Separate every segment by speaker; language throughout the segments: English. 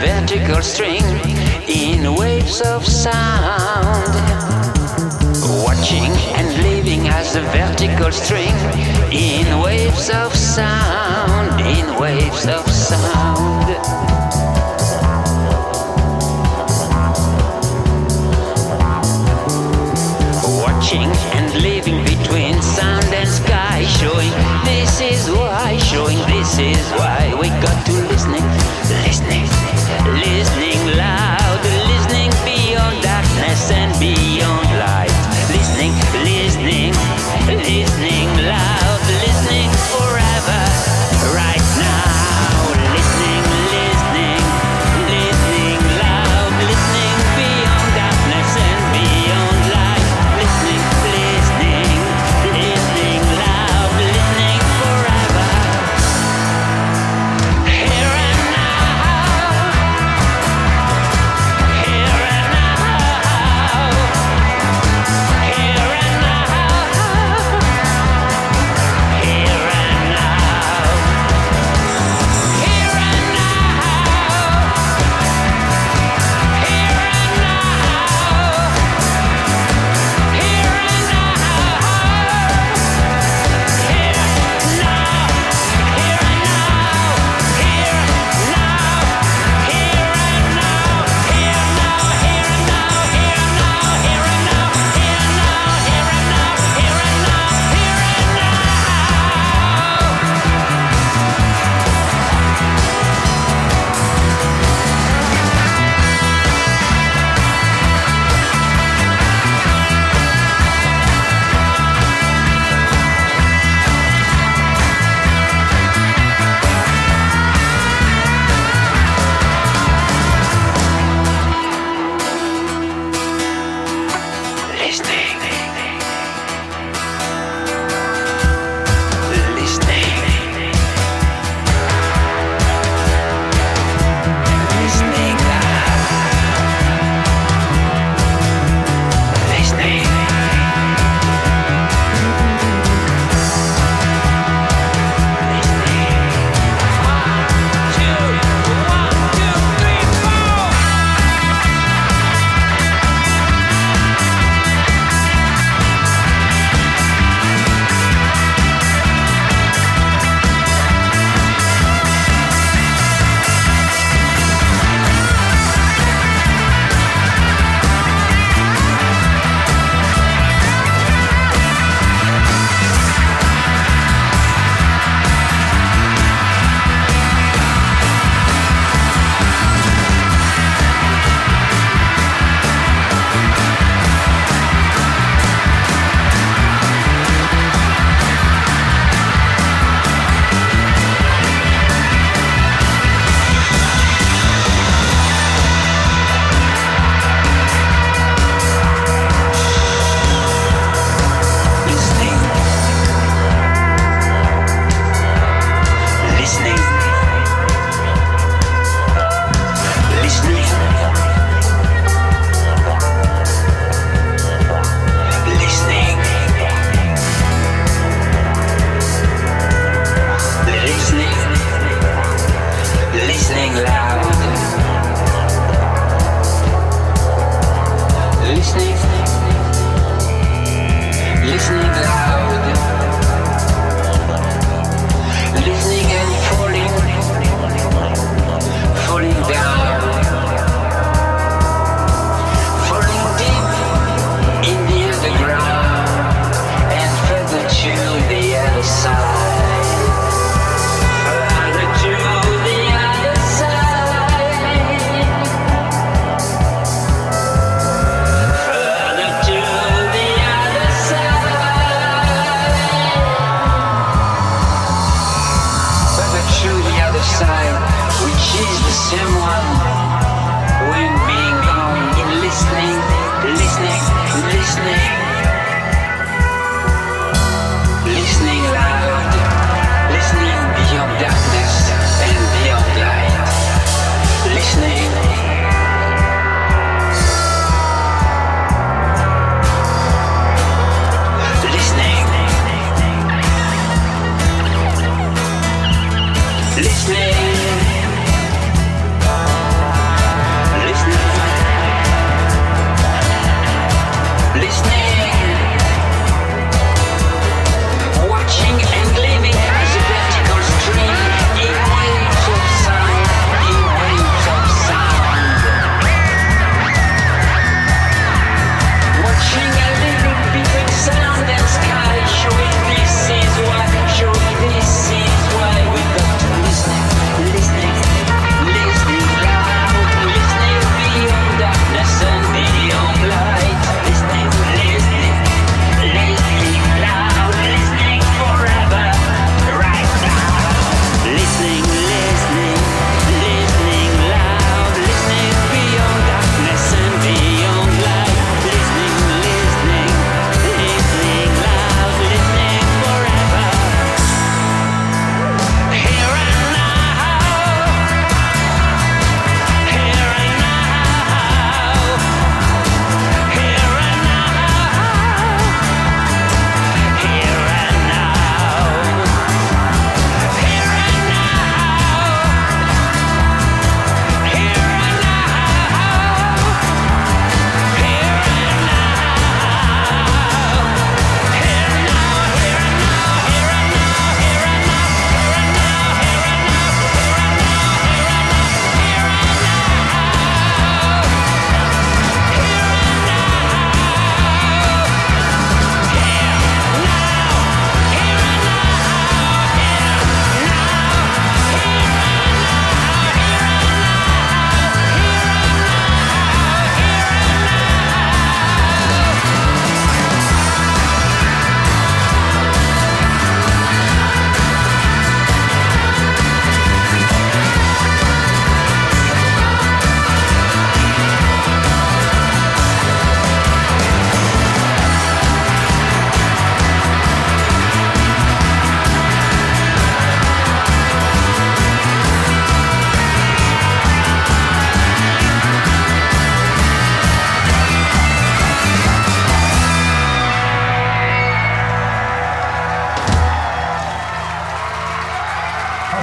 Speaker 1: vertical string in waves of sound. Watching and living as a vertical string in waves of sound, in waves of sound.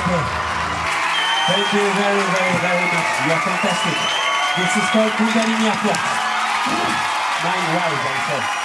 Speaker 1: Thank
Speaker 2: you very, very, very much. You are fantastic. This is called Bulgarini Apple. Nine Rise, I said.